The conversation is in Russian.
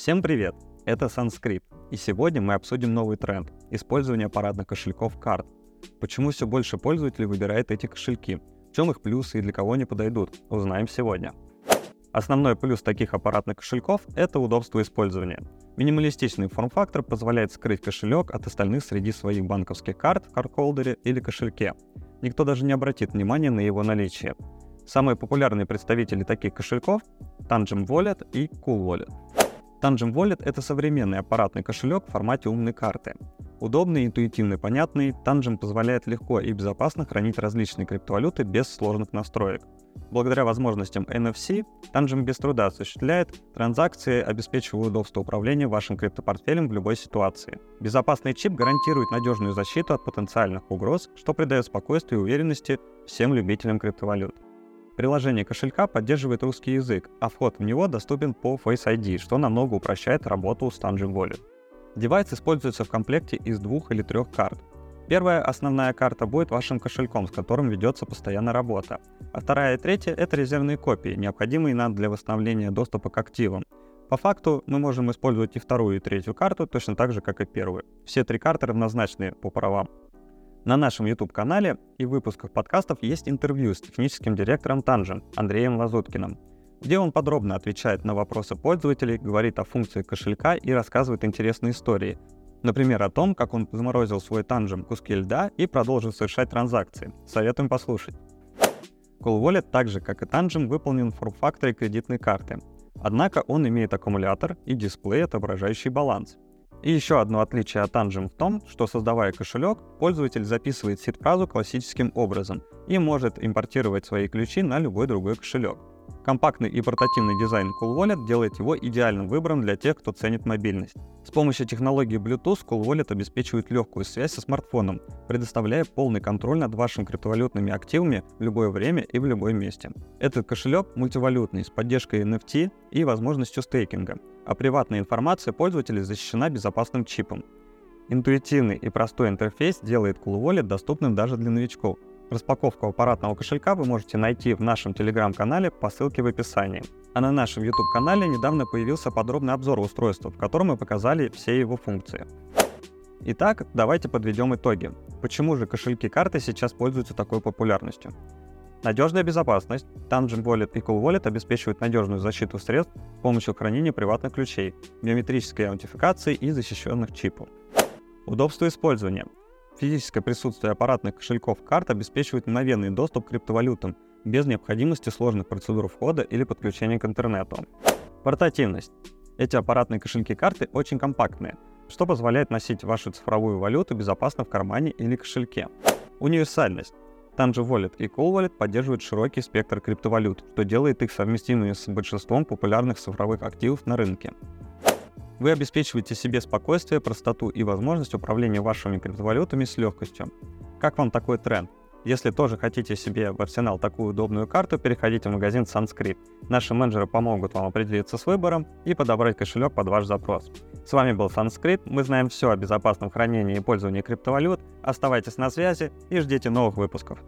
Всем привет! Это Sanskrit, и сегодня мы обсудим новый тренд – использование аппаратных кошельков карт. Почему все больше пользователей выбирает эти кошельки? В чем их плюсы и для кого они подойдут? Узнаем сегодня. Основной плюс таких аппаратных кошельков – это удобство использования. Минималистичный форм-фактор позволяет скрыть кошелек от остальных среди своих банковских карт в карт-холдере или кошельке. Никто даже не обратит внимания на его наличие. Самые популярные представители таких кошельков — Tangent Wallet и Cool Wallet. Tangent Wallet — это современный аппаратный кошелек в формате умной карты. Удобный, интуитивно понятный, Tangent позволяет легко и безопасно хранить различные криптовалюты без сложных настроек. Благодаря возможностям NFC, Tangent без труда осуществляет транзакции, обеспечивая удобство управления вашим криптопортфелем в любой ситуации. Безопасный чип гарантирует надежную защиту от потенциальных угроз, что придает спокойствие и уверенности всем любителям криптовалют. Приложение кошелька поддерживает русский язык, а вход в него доступен по Face ID, что намного упрощает работу с Tangem Wallet. Девайс используется в комплекте из двух или трех карт. Первая основная карта будет вашим кошельком, с которым ведется постоянная работа. А вторая и третья — это резервные копии, необходимые нам для восстановления доступа к активам. По факту мы можем использовать и вторую, и третью карту точно так же, как и первую. Все три карты равнозначны по правам. На нашем YouTube-канале и выпусках подкастов есть интервью с техническим директором Tangent Андреем Лазуткиным, где он подробно отвечает на вопросы пользователей, говорит о функции кошелька и рассказывает интересные истории. Например, о том, как он заморозил свой Tangent куски льда и продолжил совершать транзакции. Советуем послушать. Cool Wallet, так же как и Tangent, выполнен в форм-факторе кредитной карты. Однако он имеет аккумулятор и дисплей, отображающий баланс. И еще одно отличие от Tangent в том, что создавая кошелек, пользователь записывает сид-фразу классическим образом и может импортировать свои ключи на любой другой кошелек. Компактный и портативный дизайн Cool Wallet делает его идеальным выбором для тех, кто ценит мобильность. С помощью технологии Bluetooth Cool Wallet обеспечивает легкую связь со смартфоном, предоставляя полный контроль над вашими криптовалютными активами в любое время и в любом месте. Этот кошелек мультивалютный с поддержкой NFT и возможностью стейкинга, а приватная информация пользователя защищена безопасным чипом. Интуитивный и простой интерфейс делает Cool Wallet доступным даже для новичков. Распаковку аппаратного кошелька вы можете найти в нашем телеграм-канале по ссылке в описании. А на нашем YouTube-канале недавно появился подробный обзор устройства, в котором мы показали все его функции. Итак, давайте подведем итоги. Почему же кошельки карты сейчас пользуются такой популярностью? Надежная безопасность. Tangent Wallet и Cool Wallet обеспечивают надежную защиту средств с помощью хранения приватных ключей, биометрической аутентификации и защищенных чипов. Удобство использования. Физическое присутствие аппаратных кошельков карт обеспечивает мгновенный доступ к криптовалютам без необходимости сложных процедур входа или подключения к интернету. Портативность. Эти аппаратные кошельки карты очень компактные, что позволяет носить вашу цифровую валюту безопасно в кармане или кошельке. Универсальность. Tango Wallet и Cool Wallet поддерживают широкий спектр криптовалют, что делает их совместимыми с большинством популярных цифровых активов на рынке. Вы обеспечиваете себе спокойствие, простоту и возможность управления вашими криптовалютами с легкостью. Как вам такой тренд? Если тоже хотите себе в арсенал такую удобную карту, переходите в магазин Sanskrit. Наши менеджеры помогут вам определиться с выбором и подобрать кошелек под ваш запрос. С вами был Sanskrit, мы знаем все о безопасном хранении и пользовании криптовалют. Оставайтесь на связи и ждите новых выпусков.